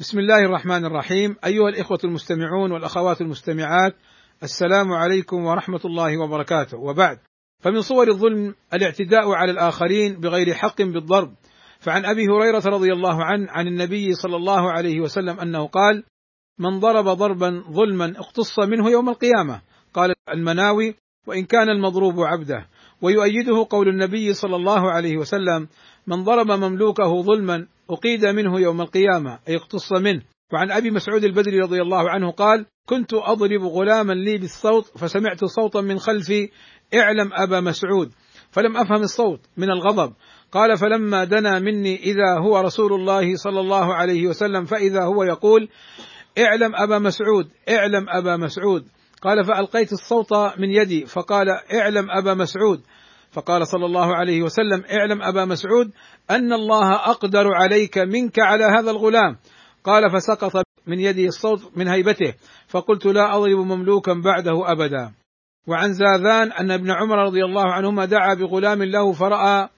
بسم الله الرحمن الرحيم. أيها الإخوة المستمعون والأخوات المستمعات السلام عليكم ورحمة الله وبركاته. وبعد فمن صور الظلم الاعتداء على الآخرين بغير حق بالضرب. فعن أبي هريرة رضي الله عنه عن النبي صلى الله عليه وسلم أنه قال من ضرب ضربا ظلما اقتص منه يوم القيامة قال المناوي وإن كان المضروب عبده ويؤيده قول النبي صلى الله عليه وسلم من ضرب مملوكه ظلما أقيد منه يوم القيامة أي اقتص منه. وعن أبي مسعود البدري رضي الله عنه قال كنت أضرب غلاما لي بالصوت فسمعت صوتا من خلفي اعلم أبا مسعود. فلم أفهم الصوت من الغضب. قال فلما دنا مني إذا هو رسول الله صلى الله عليه وسلم فإذا هو يقول اعلم أبا مسعود اعلم أبا مسعود. قال فألقيت الصوت من يدي فقال اعلم أبا مسعود. فقال صلى الله عليه وسلم اعلم أبا مسعود أن الله أقدر عليك منك على هذا الغلام. قال فسقط من يدي الصوت من هيبته فقلت لا أضرب مملوكا بعده أبدا. وعن زاذان أن ابن عمر رضي الله عنهما دعا بغلام له فرأى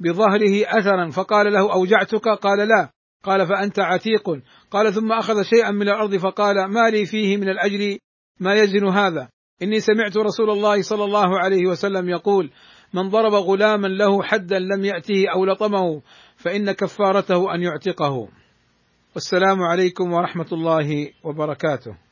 بظهره أثرا فقال له أوجعتك؟ قال لا. قال فأنت عتيق. قال ثم أخذ شيئا من الأرض فقال ما لي فيه من الأجر؟ ما يزن هذا. إني سمعت رسول الله صلى الله عليه وسلم يقول من ضرب غلاما له حدا لم يأته أو لطمه فإن كفارته أن يعتقه. والسلام عليكم ورحمة الله وبركاته.